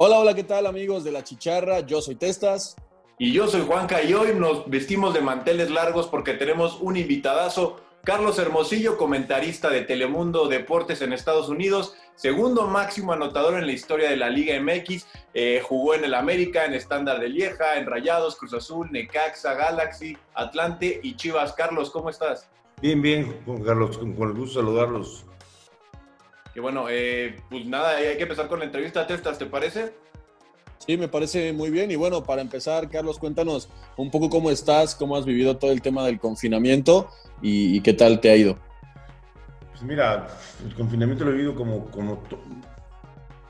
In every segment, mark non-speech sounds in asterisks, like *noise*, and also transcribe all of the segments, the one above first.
Hola, hola, ¿qué tal amigos de La Chicharra? Yo soy Testas. Y yo soy Juanca y hoy nos vestimos de manteles largos porque tenemos un invitadazo, Carlos Hermosillo, comentarista de Telemundo Deportes en Estados Unidos, segundo máximo anotador en la historia de la Liga MX, eh, jugó en el América, en Estándar de Lieja, en Rayados, Cruz Azul, Necaxa, Galaxy, Atlante y Chivas. Carlos, ¿cómo estás? Bien, bien, Juan Carlos, con el gusto saludarlos. Que bueno, eh, pues nada, hay que empezar con la entrevista. Testas, ¿te parece? Sí, me parece muy bien. Y bueno, para empezar, Carlos, cuéntanos un poco cómo estás, cómo has vivido todo el tema del confinamiento y, qué tal te ha ido. Pues mira, el confinamiento lo he vivido como, como,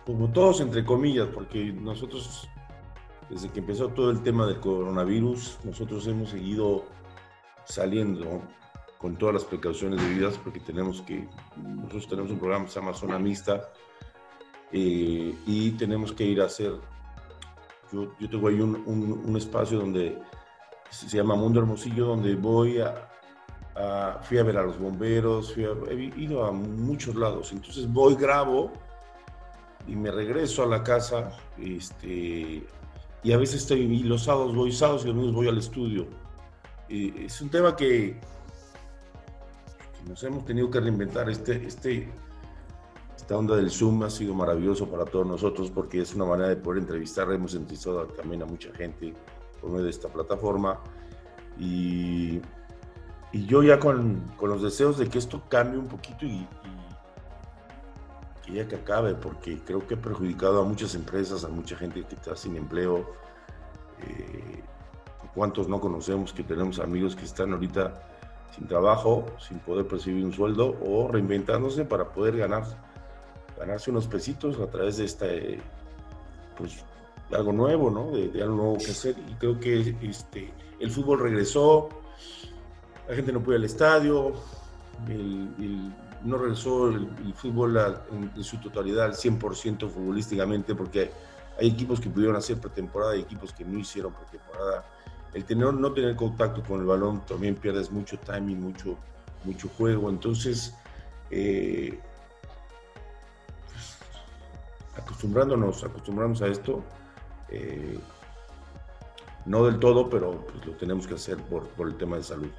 como todos, entre comillas, porque nosotros, desde que empezó todo el tema del coronavirus, nosotros hemos seguido saliendo con todas las precauciones debidas, porque tenemos que, nosotros tenemos un programa que se llama Zona Mixta eh, y tenemos que ir a hacer, yo, yo tengo ahí un, un, espacio donde se llama Mundo Hermosillo, donde voy a, fui a ver a los bomberos, fui he ido a muchos lados, entonces voy, grabo y me regreso a la casa, este, y a veces estoy, y los sábados voy, sábados y domingos voy al estudio. Eh, es un tema que nos hemos tenido que reinventar. Este, este, esta onda del Zoom ha sido maravilloso para todos nosotros porque es una manera de poder entrevistar. Hemos entrevistado también a mucha gente por medio de esta plataforma. Y, y yo ya con, con, los deseos de que esto cambie un poquito y, que ya que acabe, porque creo que ha perjudicado a muchas empresas, a mucha gente que está sin empleo. Eh, ¿Cuántos no conocemos que tenemos amigos que están ahorita sin trabajo, sin poder percibir un sueldo o reinventándose para poder ganar, ganarse unos pesitos a través de este, pues, algo nuevo, ¿no? De, algo nuevo que hacer. Y creo que este, el fútbol regresó, la gente no ir al estadio, no regresó el, fútbol en, su totalidad al 100% futbolísticamente, porque hay equipos que pudieron hacer pretemporada y equipos que no hicieron pretemporada el tener, no tener contacto con el balón también pierdes mucho timing, mucho, mucho juego. Entonces, eh, pues, acostumbrándonos, acostumbrándonos a esto, eh, no del todo, pero pues, lo tenemos que hacer por, por el tema de salud.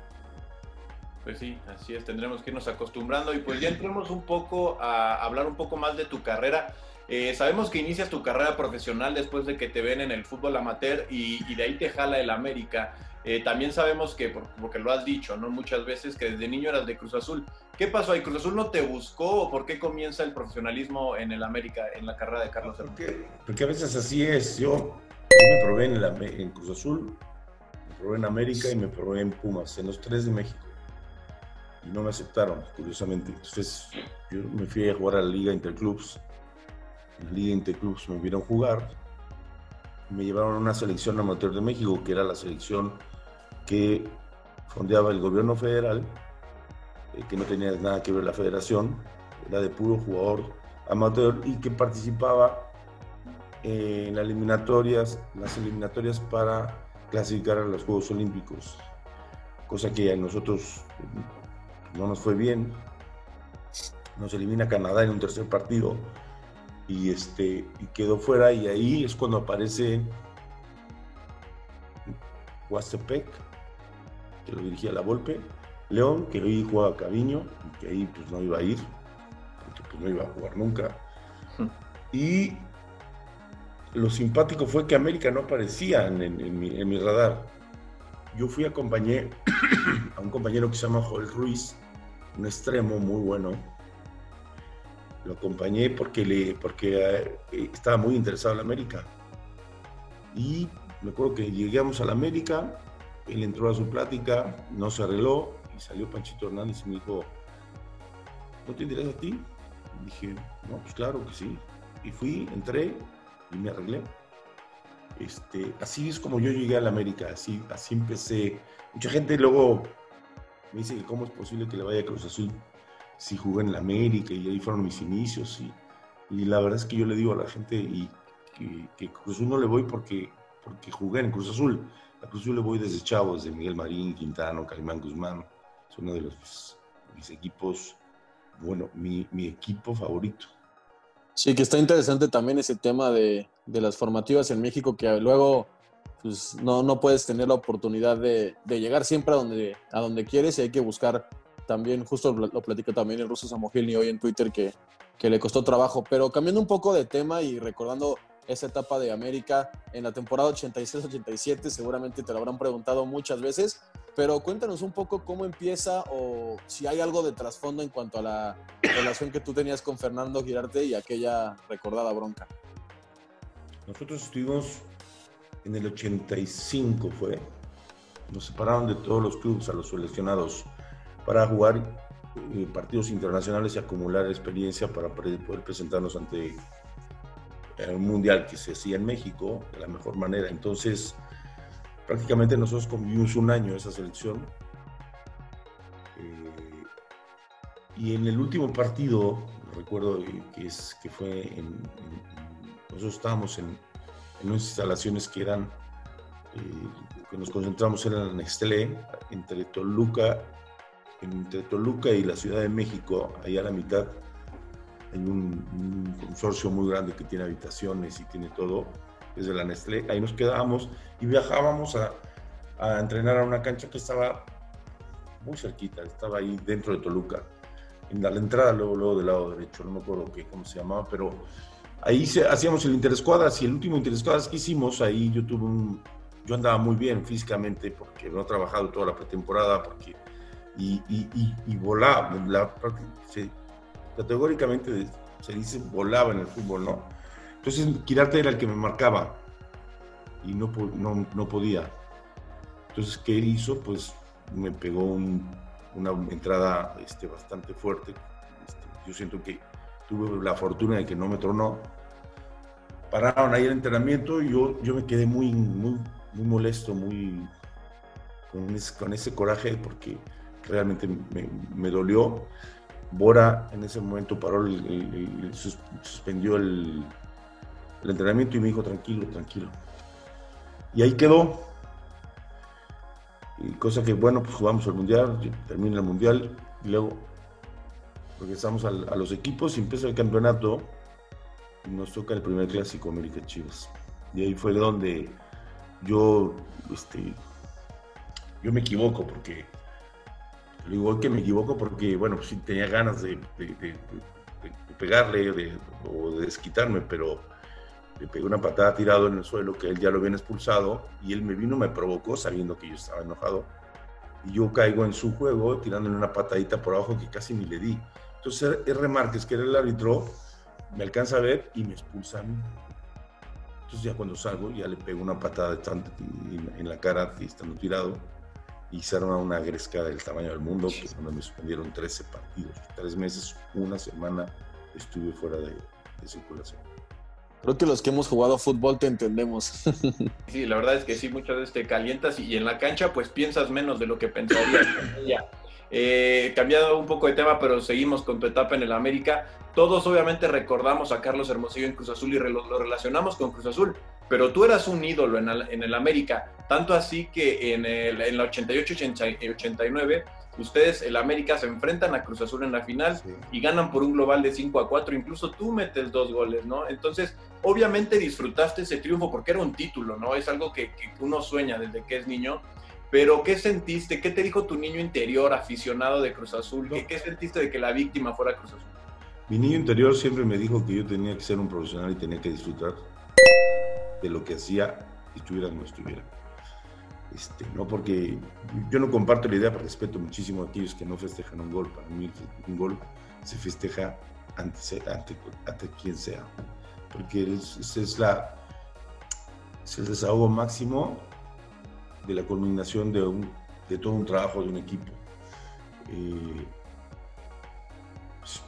Pues sí, así es, tendremos que irnos acostumbrando y pues ya entremos un poco a hablar un poco más de tu carrera. Eh, sabemos que inicias tu carrera profesional después de que te ven en el fútbol amateur y, de ahí te jala el América. Eh, también sabemos que, porque lo has dicho, ¿no? Muchas veces que desde niño eras de Cruz Azul. ¿Qué pasó ahí? ¿Cruz Azul no te buscó o por qué comienza el profesionalismo en el América, en la carrera de Carlos porque, porque, a veces así es. Yo, me probé en, en Cruz Azul, me probé en América y me probé en Pumas, en los tres de México. Y no me aceptaron, curiosamente. Entonces, yo me fui a jugar a la Liga Interclubs la Liga Interclubs me vieron jugar, me llevaron a una selección amateur de México, que era la selección que fondeaba el gobierno federal, eh, que no tenía nada que ver la federación, era de puro jugador amateur y que participaba en las eliminatorias, las eliminatorias para clasificar a los Juegos Olímpicos, cosa que a nosotros no nos fue bien. Nos elimina Canadá en un tercer partido y, este, y quedó fuera y ahí es cuando aparece Huastepec, que lo dirigía la Volpe, León, que hoy juega Caviño, que ahí pues no iba a ir, porque pues no iba a jugar nunca. Y lo simpático fue que América no aparecía en, mi, en mi, radar. Yo fui acompañé *clears throat* a un compañero que se llama Joel Ruiz, un extremo muy bueno, lo acompañé porque, le, porque eh, estaba muy interesado en la América. Y me acuerdo que llegamos a la América, él entró a su plática, no se arregló y salió Panchito Hernández y me dijo, ¿no te interesa a ti? Dije, no, pues claro que sí. Y fui, entré y me arreglé. Este, así es como yo llegué a la América, así, así empecé. Mucha gente luego me dice que cómo es posible que le vaya a Cruz Azul sí jugué en la América y ahí fueron mis inicios. Y, y la verdad es que yo le digo a la gente y, que, Cruz Azul no le voy porque, porque jugué en Cruz Azul. A Cruz Azul le voy desde chavo, desde Miguel Marín, Quintano, Calimán Guzmán. Es uno de los, mis equipos, bueno, mi, mi equipo favorito. Sí, que está interesante también ese tema de, las formativas en México, que luego pues, no, no puedes tener la oportunidad de, llegar siempre a donde, a donde quieres y hay que buscar también, justo lo, platica también el ruso Samogilny hoy en Twitter, que, que le costó trabajo. Pero cambiando un poco de tema y recordando esa etapa de América en la temporada 86-87, seguramente te lo habrán preguntado muchas veces, pero cuéntanos un poco cómo empieza o si hay algo de trasfondo en cuanto a la relación que tú tenías con Fernando Girarte y aquella recordada bronca. Nosotros estuvimos en el 85, fue. Nos separaron de todos los clubes a los seleccionados para jugar eh, partidos internacionales y acumular experiencia para poder presentarnos ante un mundial que se hacía en México de la mejor manera. Entonces, prácticamente nosotros convivimos un año esa selección. Eh, y en el último partido, recuerdo que, es, que fue en, nosotros estábamos en, unas instalaciones que eran, eh, que nos concentramos en en Nestlé, entre Toluca, entre Toluca y la Ciudad de México, allá a la mitad en un, consorcio muy grande que tiene habitaciones y tiene todo, desde la Nestlé. Ahí nos quedábamos y viajábamos a, a entrenar a una cancha que estaba muy cerquita, estaba ahí dentro de Toluca, en la, entrada luego, luego del lado derecho, no me acuerdo qué, cómo se llamaba, pero ahí se, hacíamos el interescuadras y el último interescuadras que hicimos, ahí yo tuve un, yo andaba muy bien físicamente porque no he trabajado toda la pretemporada, porque y, volaba, la, categóricamente se dice volaba en el fútbol, ¿no? Entonces Quirarte era el que me marcaba y no, no, no podía. Entonces, ¿qué hizo? Pues me pegó una entrada este, bastante fuerte. Este, yo siento que tuve la fortuna de que no me tronó. Pararon ahí el entrenamiento y yo, yo me quedé muy, muy, muy molesto, muy con ese coraje porque realmente me, dolió. Bora en ese momento paró, el, suspendió el, entrenamiento y me dijo, tranquilo, tranquilo. Y ahí quedó. Y cosa que, bueno, pues jugamos el Mundial, termina el Mundial y luego regresamos a los equipos y empieza el campeonato y nos toca el primer clásico América Chivas. Y ahí fue donde yo, este, yo me equivoco porque igual que me equivoco porque, bueno, pues sí tenía ganas de, pegarle o de desquitarme, pero le pegué una patada tirado en el suelo que él ya lo habían expulsado y él me vino, me provocó sabiendo que yo estaba enojado y yo caigo en su juego tirándole una patadita por abajo que casi ni le di. Entonces R. Márquez, que era el árbitro, me alcanza a ver y me expulsan. Entonces ya cuando salgo ya le pego una patada en la cara estando tirado y se arma una gresca del tamaño del mundo, que cuando me suspendieron 13 partidos, tres meses, una semana estuve fuera de, circulación. Creo que los que hemos jugado fútbol te entendemos. *laughs* Sí, la verdad es que sí, muchas veces te calientas y en la cancha pues piensas menos de lo que pensarías. eh, cambiado un poco de tema, pero seguimos con tu etapa en el América. Todos obviamente recordamos a Carlos Hermosillo en Cruz Azul y lo relacionamos con Cruz Azul, pero tú eras un ídolo en el, América, tanto así que en, el, en la 88-89 ustedes, el América, se enfrentan a Cruz Azul en la final y ganan por un global de 5 a 4, incluso tú metes dos goles, ¿no? Entonces, obviamente disfrutaste ese triunfo porque era un título, ¿no? Es algo que, uno sueña desde que es niño, pero ¿qué sentiste? ¿Qué te dijo tu niño interior aficionado de Cruz Azul? ¿Qué, ¿Qué, sentiste de que la víctima fuera Cruz Azul? Mi niño interior siempre me dijo que yo tenía que ser un profesional y tenía que disfrutar de lo que hacía, estuviera o no estuviera. Este, no porque yo no comparto la idea, pero respeto muchísimo a aquellos que no festejan un gol. Para mí un gol se festeja ante, quien sea, porque ese es, la, es el desahogo máximo de la culminación de todo un trabajo de un equipo. Eh,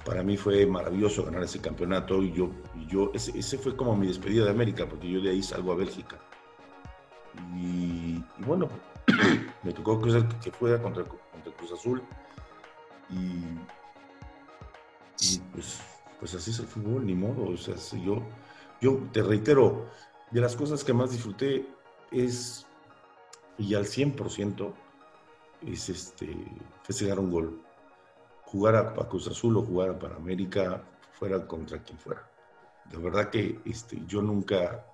para mí fue maravilloso ganar ese campeonato y yo, yo ese, fue como mi despedida de América, porque yo de ahí salgo a Bélgica. Y, bueno, *clears throat* me tocó que, que fuera contra, contra, Cruz Azul y, pues, pues, así es el fútbol, ni modo. O sea, yo, yo te reitero, de las cosas que más disfruté es, y al 100%, es este, festejar un gol jugar a, Cruz Azul o jugar para América, fuera contra quien fuera. de verdad que este, yo nunca,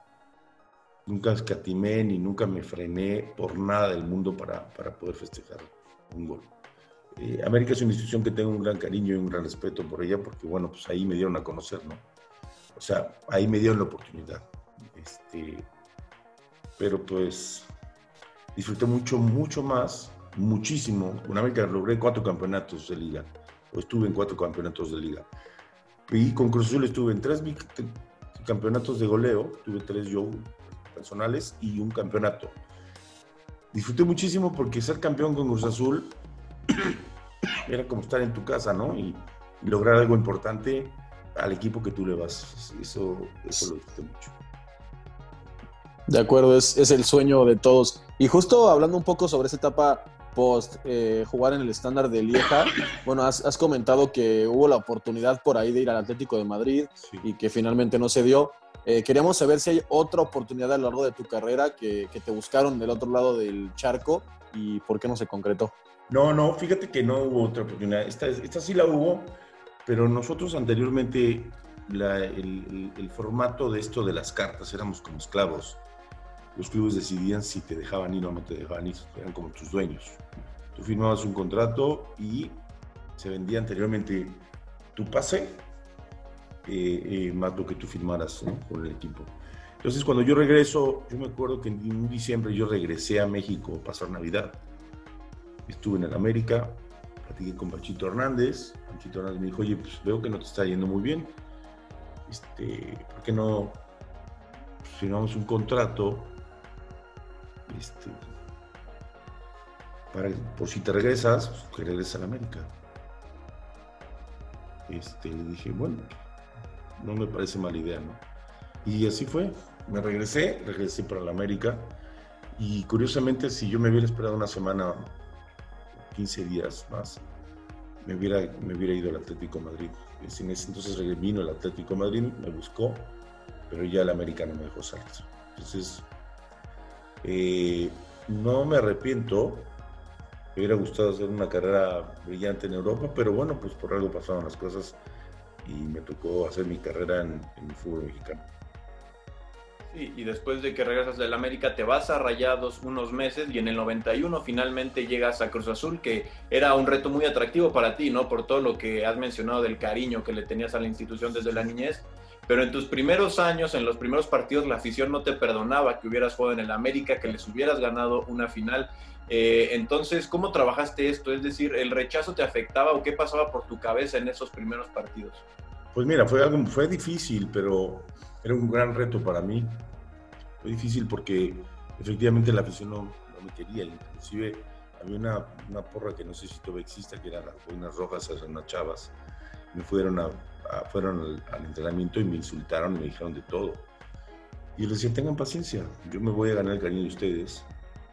nunca escatimé ni nunca me frené por nada del mundo para, para poder festejar un gol. Eh, América es una institución que tengo un gran cariño y un gran respeto por ella porque, bueno, pues ahí me dieron a conocer, ¿no? O sea, ahí me dieron la oportunidad. Este, pero pues disfruté mucho, mucho más, muchísimo. Con América logré cuatro campeonatos de liga, o estuve en cuatro campeonatos de liga. Y con Cruz Azul estuve en tres campeonatos de goleo, tuve tres yo personales y un campeonato. Disfruté muchísimo porque ser campeón con Cruz Azul *coughs* era como estar en tu casa, ¿no? Y, lograr algo importante al equipo que tú le vas. Eso, eso lo disfruté mucho. De acuerdo, es, es, el sueño de todos. Y justo hablando un poco sobre esa etapa post eh, jugar en el estándar de Lieja, bueno, has, has, comentado que hubo la oportunidad por ahí de ir al Atlético de Madrid sí. y que finalmente no se dio. Eh, queríamos saber si hay otra oportunidad a lo largo de tu carrera que, que, te buscaron del otro lado del charco y por qué no se concretó. No, no, fíjate que no hubo otra oportunidad. Esta, esta sí la hubo, pero nosotros anteriormente la, el, el, el formato de esto de las cartas éramos como esclavos los clubes decidían si te dejaban ir o no te dejaban ir, eran como tus dueños. Tú firmabas un contrato y se vendía anteriormente tu pase eh, eh, más lo que tú firmaras con el equipo. Entonces, cuando yo regreso, yo me acuerdo que en diciembre yo regresé a México a pasar Navidad. Estuve en el América, platiqué con Pachito Hernández. Pachito Hernández me dijo, oye, pues veo que no te está yendo muy bien. Este, ¿Por qué no firmamos un contrato este, para, por si te regresas, pues, que regreses a la América. Este, le dije, bueno, no me parece mala idea, ¿no? Y así fue. Me regresé, regresé para la América. Y curiosamente, si yo me hubiera esperado una semana, 15 días más, me hubiera, me hubiera ido al Atlético Madrid. En ese entonces vino el Atlético Madrid, me buscó, pero ya el América no me dejó salir. Entonces, eh, no me arrepiento. Me hubiera gustado hacer una carrera brillante en Europa, pero bueno, pues por algo pasaron las cosas y me tocó hacer mi carrera en, en el fútbol mexicano. Sí, y después de que regresas del América te vas a Rayados unos meses y en el 91 finalmente llegas a Cruz Azul, que era un reto muy atractivo para ti, ¿no? Por todo lo que has mencionado del cariño que le tenías a la institución desde la niñez pero en tus primeros años, en los primeros partidos, la afición no te perdonaba que hubieras jugado en el América, que les hubieras ganado una final. Eh, entonces, ¿cómo trabajaste esto? Es decir, ¿el rechazo te afectaba o qué pasaba por tu cabeza en esos primeros partidos? Pues mira, fue algo, fue difícil, pero era un gran reto para mí. Fue difícil porque efectivamente la afición no, me quería, inclusive había una, porra que no sé si todavía existe, que eran las boinas rojas, unas chavas, me fueron a fueron al, al, entrenamiento y me insultaron y me dijeron de todo. Y les decía, tengan paciencia, yo me voy a ganar el cariño de ustedes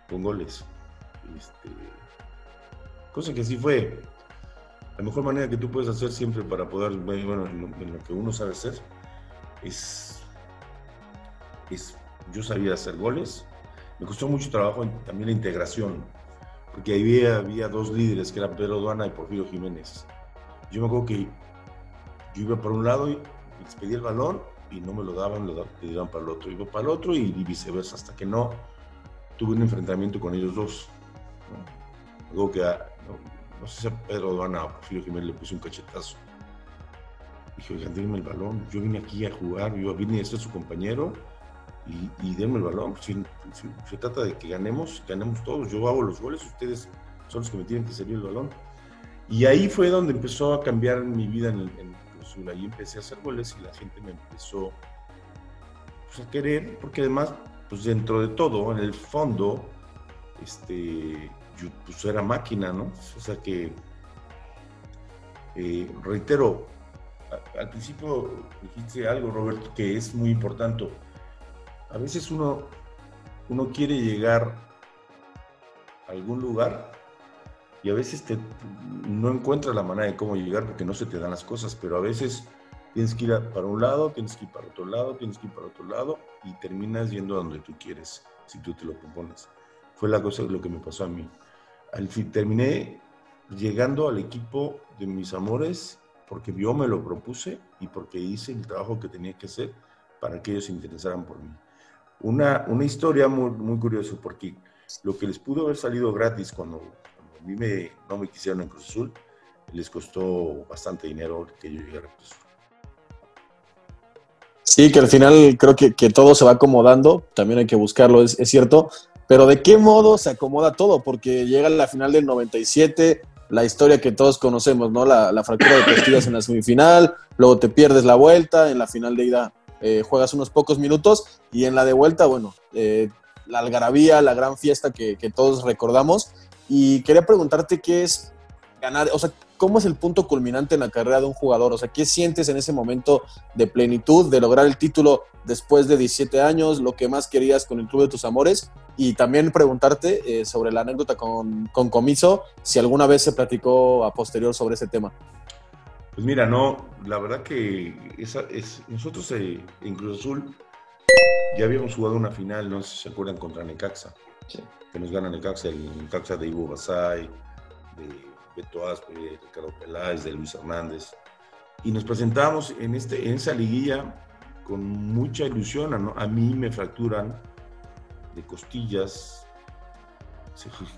con goles. Este, cosa que sí fue la mejor manera que tú puedes hacer siempre para poder, bueno, en lo, en lo que uno sabe hacer, es, es, yo sabía hacer goles. Me costó mucho trabajo también la integración, porque había, había dos líderes que eran Pedro Duana y Porfirio Jiménez. Yo me acuerdo que yo iba para un lado y les pedía el balón y no me lo daban, lo daban para el otro. Iba para el otro y, viceversa, hasta que no tuve un enfrentamiento con ellos dos. ¿no? Luego que, no, no, sé si a Pedro Duana o Porfirio Jiménez le puse un cachetazo. Dije, oigan, denme el balón. Yo vine aquí a jugar, yo vine a ser su compañero y, y denme el balón. Si, si, se trata de que ganemos, ganemos todos. Yo hago los goles, ustedes son los que me tienen que servir el balón. Y ahí fue donde empezó a cambiar mi vida en, el, en Ahí empecé a hacer goles y la gente me empezó pues, a querer, porque además, pues dentro de todo, en el fondo, este, yo pues era máquina, ¿no? O sea que, eh, reitero, al principio dijiste algo, Roberto, que es muy importante. A veces uno, uno quiere llegar a algún lugar y a veces te, no encuentras la manera de cómo llegar porque no se te dan las cosas, pero a veces tienes que ir para un lado, tienes que ir para otro lado, tienes que ir para otro lado y terminas yendo a donde tú quieres, si tú te lo propones. Fue la cosa lo que me pasó a mí. Al fin, terminé llegando al equipo de mis amores porque yo me lo propuse y porque hice el trabajo que tenía que hacer para que ellos se interesaran por mí. Una, una historia muy, muy curiosa, porque lo que les pudo haber salido gratis cuando, mí me, no me quisieron en Cruz Azul, les costó bastante dinero que yo llegara a Cruz Azul. Sí, que al final creo que, que, todo se va acomodando, también hay que buscarlo, es, cierto, pero ¿de qué modo se acomoda todo? Porque llega la final del 97, la historia que todos conocemos, ¿no? La, la fractura de costillas en la semifinal, luego te pierdes la vuelta, en la final de ida eh, juegas unos pocos minutos y en la de vuelta, bueno, eh, la algarabía, la gran fiesta que todos recordamos. Y quería preguntarte qué es ganar, o sea, ¿cómo es el punto culminante en la carrera de un jugador? O sea, ¿qué sientes en ese momento de plenitud, de lograr el título después de 17 años, lo que más querías con el Club de tus Amores? Y también preguntarte eh, sobre la anécdota con, con Comiso, si alguna vez se platicó a posterior sobre ese tema. Pues mira, no, la verdad que nosotros eh, en Cruz Azul ya habíamos jugado una final, no sé si se acuerdan, contra Necaxa. Sí. Que nos gana Necaxa, el Necaxa de Ivo Basay, de Beto Aspe, Ricardo Peláez, de Luis Hernández. Y nos presentamos en, este, en esa liguilla con mucha ilusión. A, a mí me fracturan de costillas,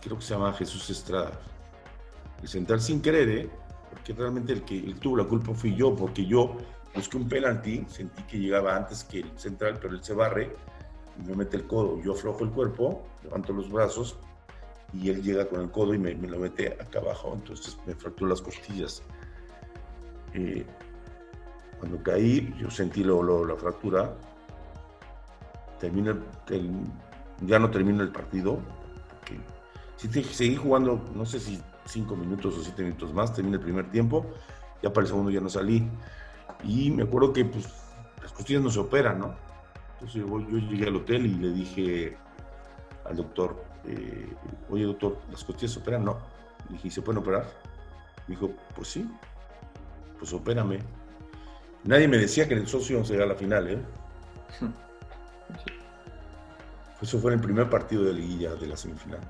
creo que se llama Jesús Estrada. El central sin querer, ¿eh? porque realmente el que el tuvo la culpa fui yo, porque yo busqué un penalti, sentí que llegaba antes que el central, pero él se barre me mete el codo. Yo aflojo el cuerpo, levanto los brazos y él llega con el codo y me, lo mete acá abajo, entonces me fracturó las costillas. Eh, cuando caí, yo sentí lo, la fractura. Termina el, ya no termino el partido, si te, seguí jugando, no sé si cinco minutos o siete minutos más, terminé el primer tiempo, ya para el segundo ya no salí. Y me acuerdo que pues, las costillas no se operan, ¿no? Entonces yo, yo llegué al hotel y le dije al doctor, eh, oye doctor, ¿las costillas se operan? No. Le dije, ¿se pueden operar? Me dijo, pues sí, pues opérame. Nadie me decía que en el socio a llegar a la final, ¿eh? *laughs* Eso fue en el primer partido de liguilla de la semifinal.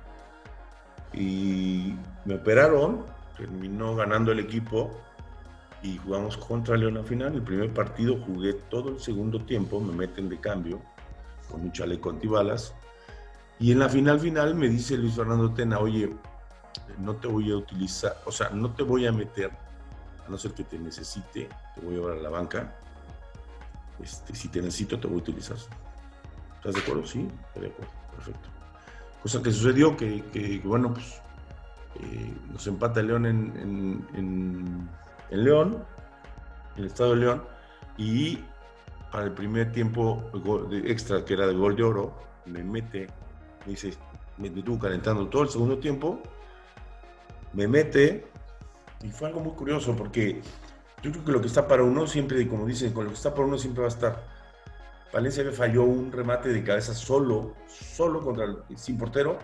Y me operaron, terminó ganando el equipo y jugamos contra León a final. El primer partido jugué todo el segundo tiempo, me meten de cambio con un chaleco antibalas y en la final final me dice Luis Fernando Tena, oye, no te voy a utilizar, o sea, no te voy a meter, a no ser que te necesite, te voy a llevar a la banca. Este, si te necesito, te voy a utilizar. ¿Estás de acuerdo? Sí, estoy de acuerdo, perfecto. Cosa que sucedió que, que bueno, pues eh, nos empata León en, en, León, en el estado de León, y para el primer tiempo extra, que era de gol de oro, me mete me dice, me estuvo calentando todo el segundo tiempo, me mete, y fue algo muy curioso porque yo creo que lo que está para uno siempre, como dicen, con lo que está para uno siempre va a estar. Valencia me falló un remate de cabeza solo, solo contra el, sin portero,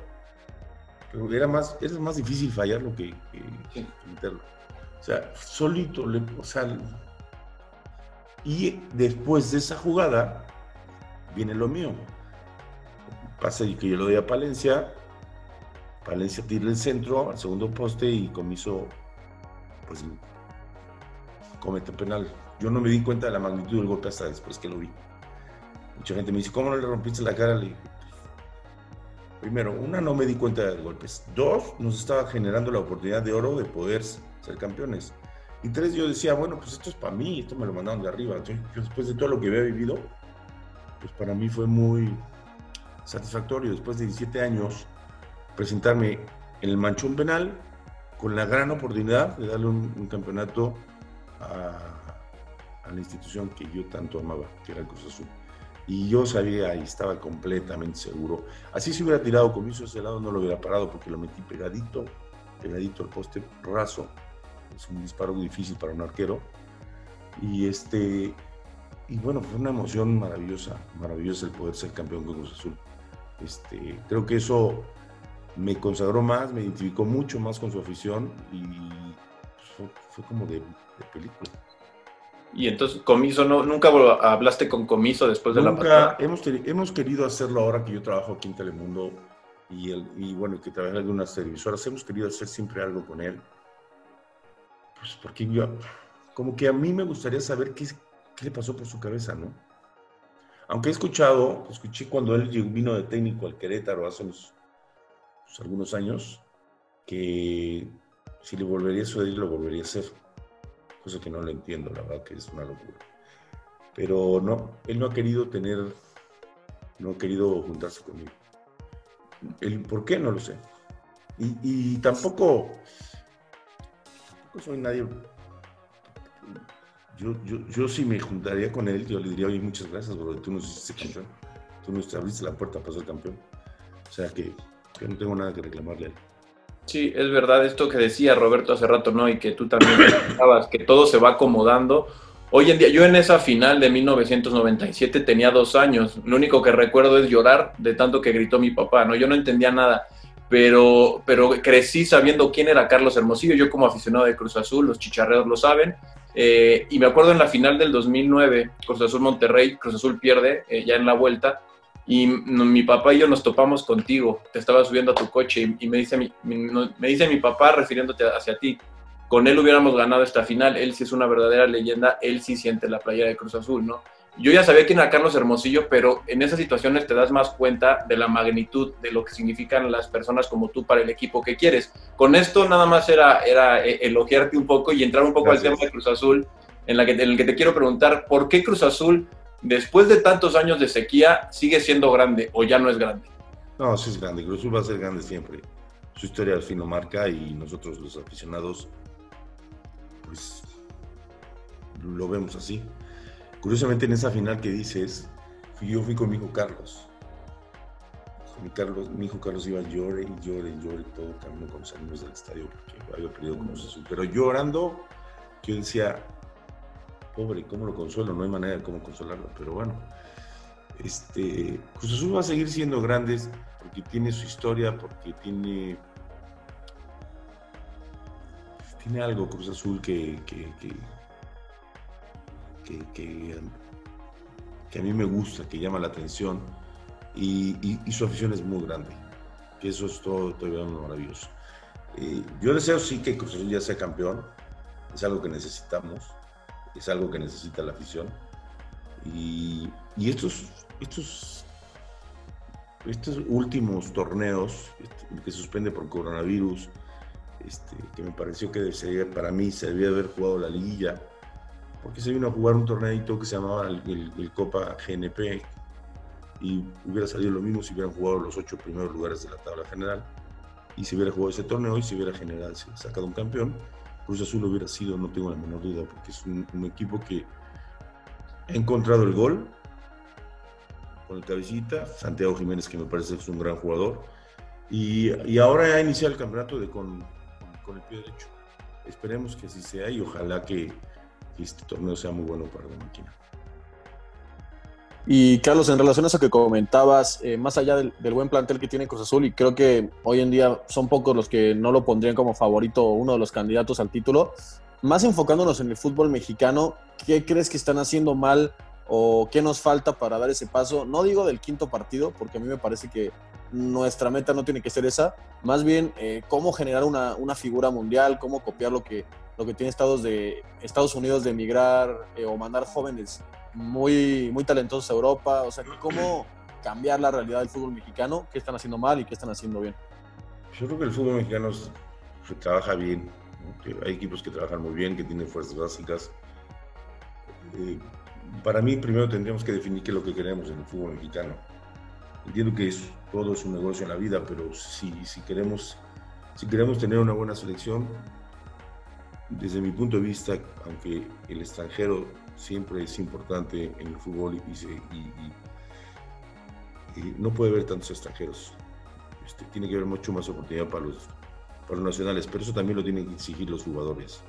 pero era más, era más difícil fallarlo que, que, que meterlo. O sea, solito, le, o sea, y después de esa jugada viene lo mío pasa que yo lo doy a Palencia, Palencia tira el centro al segundo poste y Comiso, pues, comete penal. Yo no me di cuenta de la magnitud del golpe hasta después que lo vi. Mucha gente me dice, ¿cómo no le rompiste la cara? Le dije, primero, una, no me di cuenta de los golpes. Dos, nos estaba generando la oportunidad de oro de poder ser campeones. Y tres, yo decía, bueno, pues esto es para mí, esto me lo mandaron de arriba. Entonces, después de todo lo que había vivido, pues para mí fue muy, satisfactorio después de 17 años presentarme en el manchón penal con la gran oportunidad de darle un, campeonato a, la institución que yo tanto amaba, que era el Cruz Azul. Y yo sabía y estaba completamente seguro. Así si hubiera tirado comiso ese lado no lo hubiera parado porque lo metí pegadito, pegadito al poste raso. Es un disparo difícil para un arquero. Y este y bueno, fue una emoción maravillosa, maravillosa el poder ser campeón con Cruz Azul. Este, creo que eso me consagró más, me identificó mucho más con su afición y pues, fue, como de, película. Y entonces, Comiso, no, ¿nunca hablaste con Comiso después de la partida? Hemos, hemos querido hacerlo ahora que yo trabajo aquí en Telemundo y, el, y bueno, que trabaja en algunas televisoras. Hemos querido hacer siempre algo con él. Pues porque yo, como que a mí me gustaría saber qué, qué le pasó por su cabeza, ¿no? Aunque he escuchado, escuché cuando él vino de técnico al Querétaro hace unos, pues, algunos años, que si le volvería a suceder, lo volvería a hacer. Cosa que no lo entiendo, la verdad que es una locura. Pero no, él no ha querido tener, no ha querido juntarse conmigo. El por qué no lo sé. Y, tampoco, tampoco soy nadie yo, yo, yo si me juntaría con él, yo le diría, oye, muchas gracias, bro, tú nos hiciste campeón. Tú nos abriste la puerta para ser campeón. O sea que yo no tengo nada que reclamarle a él. Sí, es verdad esto que decía Roberto hace rato, ¿no? Y que tú también pensabas, que todo se va acomodando. Hoy en día, yo en esa final de 1997 tenía dos años. Lo único que recuerdo es llorar de tanto que gritó mi papá, ¿no? Yo no entendía nada, pero, pero crecí sabiendo quién era Carlos Hermosillo. Yo como aficionado de Cruz Azul, los chicharreos lo saben. Eh, y me acuerdo en la final del 2009, Cruz Azul Monterrey, Cruz Azul pierde eh, ya en la vuelta. Y mi papá y yo nos topamos contigo. Te estaba subiendo a tu coche y, me, dice mi, me dice mi papá, refiriéndote hacia ti, con él hubiéramos ganado esta final. Él sí es una verdadera leyenda. Él sí siente la playera de Cruz Azul, ¿no? Yo ya sabía quién era Carlos Hermosillo, pero en esas situaciones te das más cuenta de la magnitud de lo que significan las personas como tú para el equipo que quieres. Con esto nada más era, era eh, elogiarte un poco y entrar un poco al tema de Cruz Azul, en, la que, en el que te quiero preguntar, ¿por qué Cruz Azul, después de tantos años de sequía, sigue siendo grande o ya no es grande? No, sí es grande. Cruz Azul va a ser grande siempre. Su historia al fin lo marca y nosotros los aficionados, pues, lo vemos así. Curiosamente en esa final que dices, yo fui con mi hijo Carlos. Mi, hijo Carlos iba llore y llore y llore todo camino con los amigos del estadio porque había perdido con Azul. Pero llorando, yo decía, pobre, ¿cómo lo consuelo? No hay manera de cómo consolarlo. Pero bueno, este, Cruz Azul va a seguir siendo grande porque tiene su historia, porque tiene tiene algo Cruz Azul que, que, a mí me gusta, que llama la atención. Y, su afición es muy grande, que eso es todo todavía maravilloso. Eh, yo deseo sí que Cruz Azul ya sea campeón, es algo que necesitamos, es algo que necesita la afición. Y, estos, estos, estos últimos torneos este, que suspende por coronavirus, este, que me pareció que para mí se debía haber jugado la liguilla, porque se vino a jugar un torneito que se llamaba el, Copa GNP y hubiera salido lo mismo si hubieran jugado los ocho primeros lugares de la tabla general. Y si hubiera jugado ese torneo y si hubiera general sacado un campeón, Cruz Azul hubiera sido, no tengo la menor duda, porque es un, equipo que ha encontrado el gol con el cabecita, Santiago Jiménez que me parece que es un gran jugador. Y, y ahora ha iniciado el campeonato de, con, con el pie derecho. Esperemos que así sea y ojalá que, este torneo sea muy bueno para la máquina. Y Carlos, en relación a eso que comentabas, eh, más allá del, buen plantel que tiene Cruz Azul, y creo que hoy en día son pocos los que no lo pondrían como favorito o uno de los candidatos al título, más enfocándonos en el fútbol mexicano, ¿qué crees que están haciendo mal o qué nos falta para dar ese paso? No digo del quinto partido, porque a mí me parece que nuestra meta no tiene que ser esa, más bien eh, cómo generar una, una, figura mundial, cómo copiar lo que, lo que tiene Estados, de, Estados Unidos de emigrar eh, o mandar jóvenes muy, muy talentosos a Europa, o sea, cómo *clears throat* cambiar la realidad del fútbol mexicano, qué están haciendo mal y qué están haciendo bien. Yo creo que el fútbol mexicano se trabaja bien, hay equipos que trabajan muy bien, que tienen fuerzas básicas. Eh, para mí, primero tendríamos que definir qué es lo que queremos en el fútbol mexicano Entiendo que es, todo es un negocio en la vida, pero si, si, queremos, si queremos tener una buena selección, desde mi punto de vista, aunque el extranjero siempre es importante en el fútbol y, no puede haber tantos extranjeros. Este, tiene que haber mucho más oportunidad para los, para los nacionales, pero eso también lo tienen que exigir los jugadores.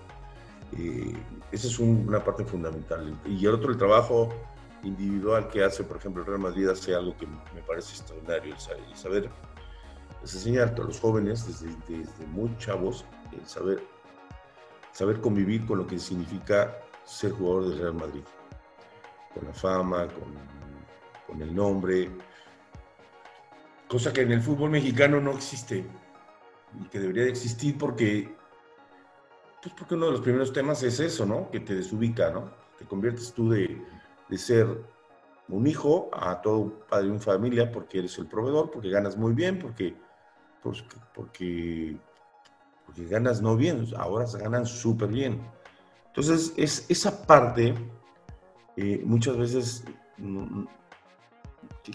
Eh, esa es una parte fundamental. Y el otro, el trabajo individual que hace, por ejemplo, el Real Madrid hace algo que me parece extraordinario, el saber, es enseñar a los jóvenes desde, desde, muy chavos, el saber, saber convivir con lo que significa ser jugador del Real Madrid, con la fama, con, con el nombre, cosa que en el fútbol mexicano no existe y que debería de existir porque Pues porque uno de los primeros temas es eso, ¿no? Que te desubica, ¿no? Te conviertes tú de, de ser un hijo a todo padre de una familia porque eres el proveedor, porque ganas muy bien, porque, porque, porque ganas no bien, ahora se ganan súper bien. Entonces, es, esa parte eh, muchas veces, mm,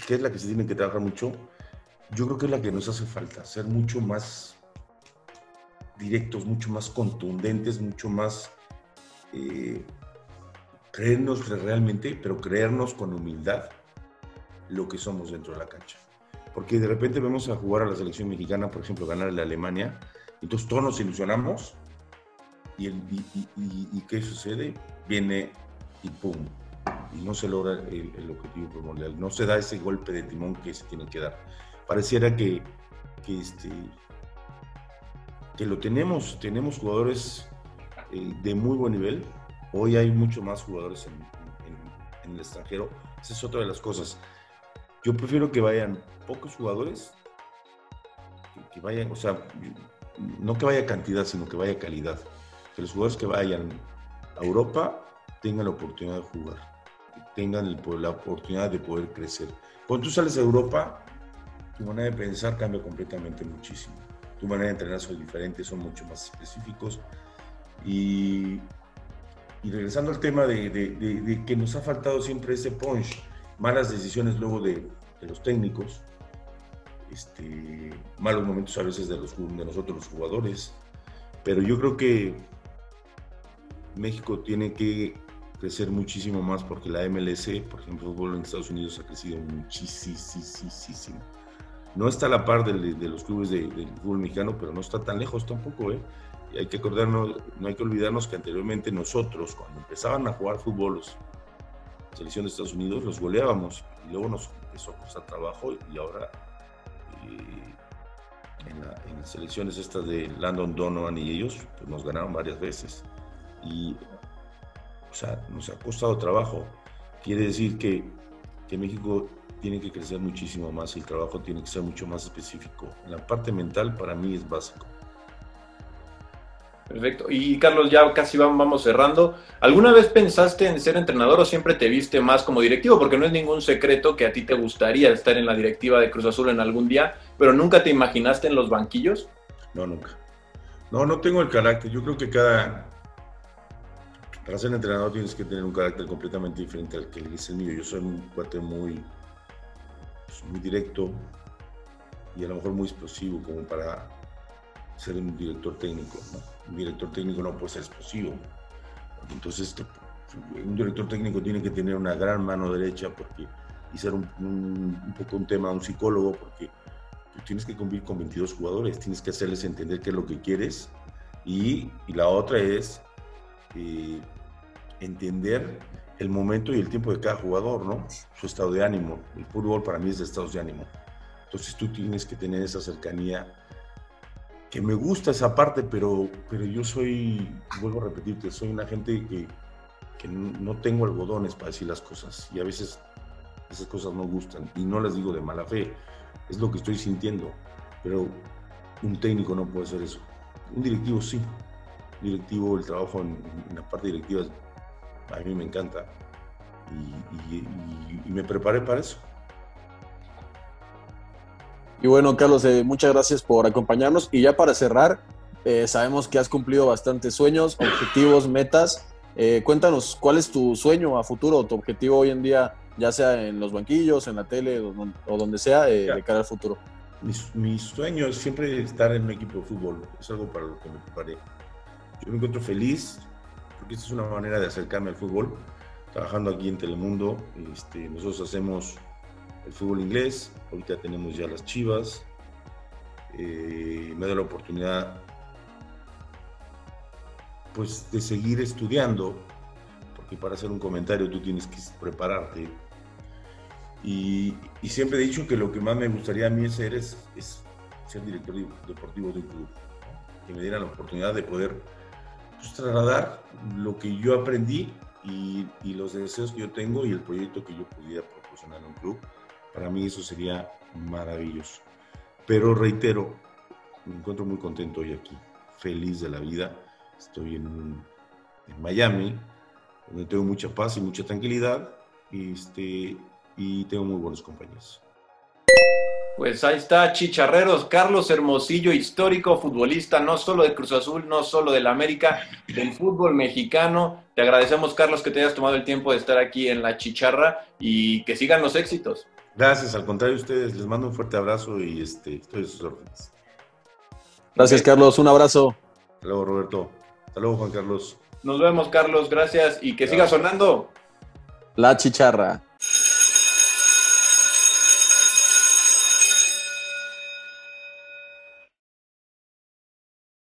que es la que se tiene que trabajar mucho, yo creo que es la que nos hace falta, ser mucho más directos, mucho más contundentes, mucho más eh, creernos realmente, pero creernos con humildad lo que somos dentro de la cancha. Porque de repente vemos a jugar a la selección mexicana, por ejemplo, ganar a Alemania, entonces todos nos ilusionamos y, ¿qué sucede? Viene y pum, y no se logra el, objetivo primordial, no se da ese golpe de timón que se tiene que dar. Pareciera que, que, este, que lo tenemos, tenemos jugadores eh, de muy buen nivel, Hoy hay mucho más jugadores en, el extranjero. Esa es otra de las cosas. Yo prefiero que vayan pocos jugadores, que, vayan, o sea, no que vaya cantidad, sino que vaya calidad. Que los jugadores que vayan a Europa tengan la oportunidad de jugar, tengan la oportunidad de poder crecer. Cuando tú sales a Europa, tu manera de pensar cambia completamente muchísimo. Tu manera de entrenar son diferentes, son mucho más específicos. Y y regresando al tema de, que nos ha faltado siempre ese punch, malas decisiones luego de, los técnicos, este, malos momentos a veces de, los, de nosotros los jugadores, pero yo creo que México tiene que crecer muchísimo más porque la MLS, por ejemplo, el fútbol en Estados Unidos ha crecido muchísimo. No está a la par de, los clubes del fútbol mexicano, pero no está tan lejos tampoco, ¿eh? Y hay que acordarnos, no hay que olvidarnos que anteriormente nosotros, cuando empezaban a jugar fútbol los selección de Estados Unidos, los goleábamos y luego nos empezó a costar trabajo y ahora en, las selecciones estas de Landon Donovan y ellos pues nos ganaron varias veces. Y, o sea, nos ha costado trabajo. Quiere decir que, que México tiene que crecer muchísimo más y el trabajo tiene que ser mucho más específico. La parte mental para mí es básico. Perfecto. Y Carlos, ya casi vamos cerrando. ¿Alguna vez pensaste en ser entrenador o siempre te viste más como directivo? Porque no es ningún secreto que a ti te gustaría estar en la directiva de Cruz Azul en algún día, pero nunca te imaginaste en los banquillos. No, nunca. No, no tengo el carácter. Yo creo que cada. Para ser entrenador tienes que tener un carácter completamente diferente al que es el mío. Yo soy un cuate muy, pues, muy directo y a lo mejor muy explosivo como para ser un director técnico. Un director técnico no puede ser explosivo. Entonces, un director técnico tiene que tener una gran mano derecha porque, y ser un, poco un tema, un psicólogo, porque tú tienes que convivir con 22 jugadores, tienes que hacerles entender qué es lo que quieres. Y, y la otra es eh, entender el momento y el tiempo de cada jugador, ¿no? Su estado de ánimo. El fútbol para mí es de estados de ánimo. Entonces tú tienes que tener esa cercanía que me gusta esa parte, pero, pero yo soy, vuelvo a repetirte, soy una gente que, que no tengo algodones para decir las cosas y a veces esas cosas no gustan y no las digo de mala fe, es lo que estoy sintiendo, pero un técnico no puede hacer eso. Un directivo sí, directivo, el trabajo en, la parte directiva a mí me encanta y me preparé para eso. Y bueno, Carlos, eh, muchas gracias por acompañarnos. Y ya para cerrar, eh, sabemos que has cumplido bastantes sueños, objetivos, metas. Eh, cuéntanos, ¿cuál es tu sueño a futuro, tu objetivo hoy en día, ya sea en los banquillos, en la tele o, donde sea, de cara al futuro? Mi, sueño es siempre estar en un equipo de fútbol. Es algo para lo que me preparé. Yo me encuentro feliz porque esta es una manera de acercarme al fútbol. Trabajando aquí en Telemundo, este, nosotros hacemos el fútbol inglés, ahorita tenemos ya las Chivas, eh, me da la oportunidad pues de seguir estudiando, porque para hacer un comentario tú tienes que prepararte. Y, siempre he dicho que lo que más me gustaría a mí hacer es, ser director deportivo de un club, que me diera la oportunidad de poder pues, trasladar lo que yo aprendí y, y, los deseos que yo tengo y el proyecto que yo pudiera proporcionar a un club para mí eso sería maravilloso. Pero reitero, me encuentro muy contento hoy aquí, feliz de la vida estoy en, Miami, donde tengo mucha paz y mucha tranquilidad este, y tengo muy buenos compañeros. Pues ahí está, Chicharreros, Carlos Hermosillo, histórico futbolista, no solo de Cruz Azul, no solo del América, del fútbol mexicano. Te agradecemos, Carlos, que te hayas tomado el tiempo de estar aquí en la Chicharra y que sigan los éxitos. Gracias, al contrario ustedes, les mando un fuerte abrazo y este, estoy a sus órdenes. Gracias, Carlos, un abrazo. Hasta luego, Roberto. Hasta luego, Juan Carlos. Nos vemos, Carlos, gracias y que siga sonando. La Chicharra.